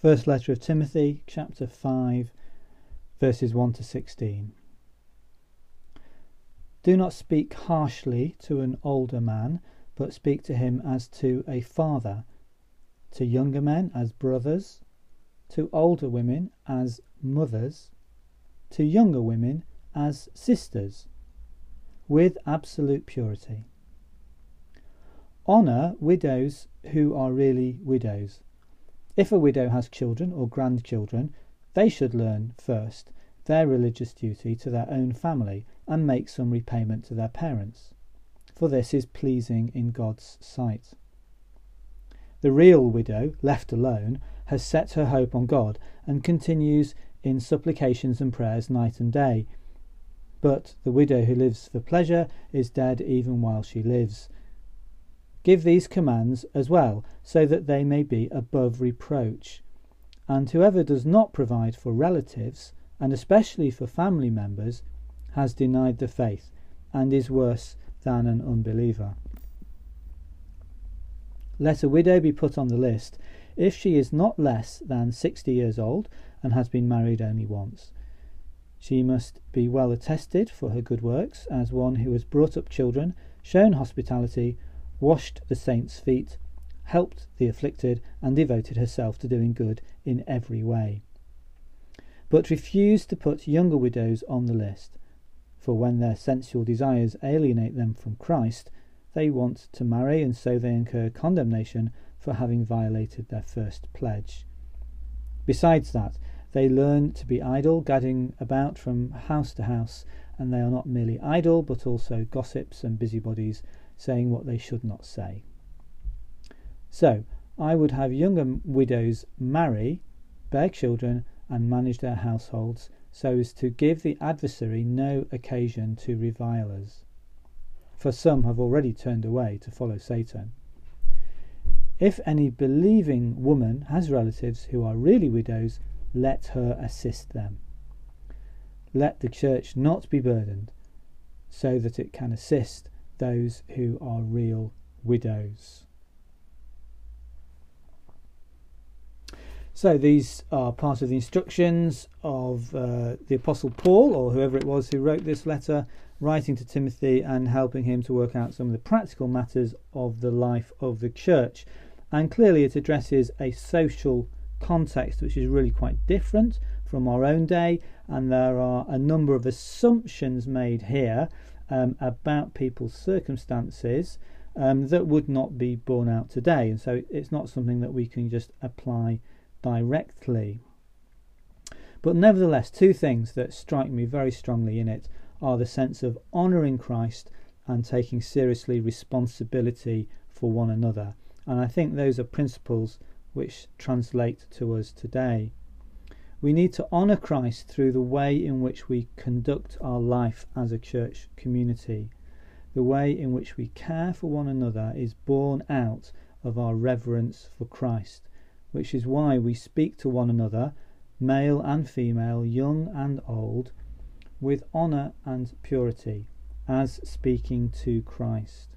First letter of Timothy, chapter 5, verses 1 to 16. Do not speak harshly to an older man, but speak to him as to a father, to younger men as brothers, to older women as mothers, to younger women as sisters, with absolute purity. Honour widows who are really widows. If a widow has children or grandchildren, they should learn first their religious duty to their own family and make some repayment to their parents, for this is pleasing in God's sight. The real widow, left alone, has set her hope on God and continues in supplications and prayers night and day. But the widow who lives for pleasure is dead even while she lives. Give these commands as well, so that they may be above reproach. And whoever does not provide for relatives, and especially for family members, has denied the faith and is worse than an unbeliever. Let a widow be put on the list if she is not less than sixty years old and has been married only once. She must be well attested for her good works as one who has brought up children, shown hospitality, washed the saints' feet, helped the afflicted, and devoted herself to doing good in every way. But refused to put younger widows on the list, for when their sensual desires alienate them from Christ, they want to marry, and so they incur condemnation for having violated their first pledge. Besides that, they learn to be idle, gadding about from house to house, and they are not merely idle, but also gossips and busybodies, saying what they should not say. So, I would have younger widows marry, bear children, and manage their households, so as to give the adversary no occasion to revile us. For some have already turned away to follow Satan. If any believing woman has relatives who are really widows, let her assist them. Let the church not be burdened, so that it can assist those who are real widows. So these are part of the instructions of uh, the Apostle Paul, or whoever it was who wrote this letter, writing to Timothy and helping him to work out some of the practical matters of the life of the church. And clearly, it addresses a social context which is really quite different from our own day, and there are a number of assumptions made here um, about people's circumstances um, that would not be borne out today, and so it's not something that we can just apply directly. But nevertheless, two things that strike me very strongly in it are the sense of honouring Christ and taking seriously responsibility for one another. And I think those are principles which translate to us today. We need to honour Christ through the way in which we conduct our life as a church community. The way in which we care for one another is born out of our reverence for Christ which is why we speak to one another, male and female, young and old, with honour and purity, as speaking to Christ.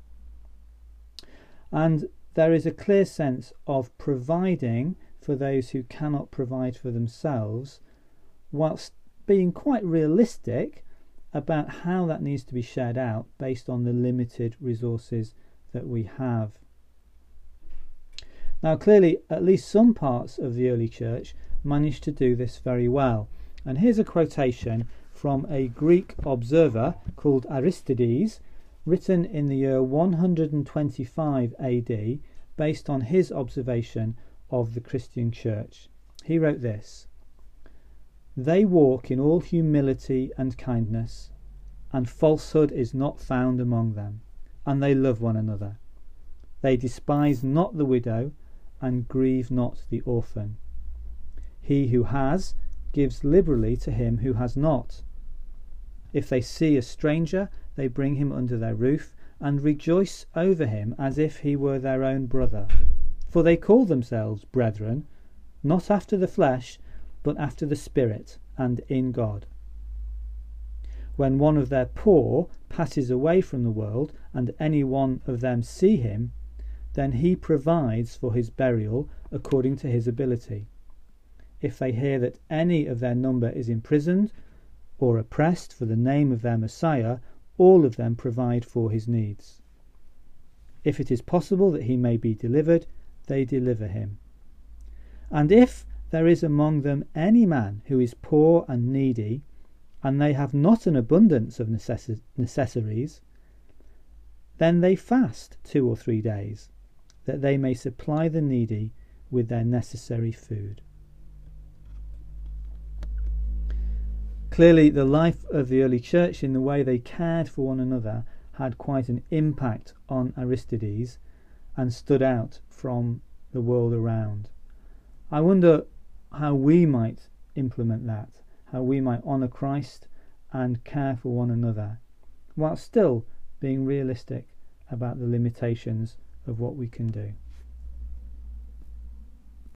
And there is a clear sense of providing for those who cannot provide for themselves, whilst being quite realistic about how that needs to be shared out based on the limited resources that we have. Now, clearly, at least some parts of the early church managed to do this very well. And here's a quotation from a Greek observer called Aristides, written in the year 125 AD, based on his observation of the Christian church. He wrote this They walk in all humility and kindness, and falsehood is not found among them, and they love one another. They despise not the widow and grieve not the orphan. He who has gives liberally to him who has not. If they see a stranger, they bring him under their roof and rejoice over him as if he were their own brother. For they call themselves brethren, not after the flesh, but after the Spirit, and in God. When one of their poor passes away from the world, and any one of them see him, then he provides for his burial according to his ability. if they hear that any of their number is imprisoned or oppressed for the name of their Messiah, all of them provide for his needs. If it is possible that he may be delivered, they deliver him. And if there is among them any man who is poor and needy, and they have not an abundance of necess- necessaries, then they fast two or three days, that they may supply the needy with their necessary food. Clearly, the life of the early church in the way they cared for one another had quite an impact on Aristides and stood out from the world around. I wonder how we might implement that, how we might honour Christ and care for one another, while still being realistic about the limitations of what we can do.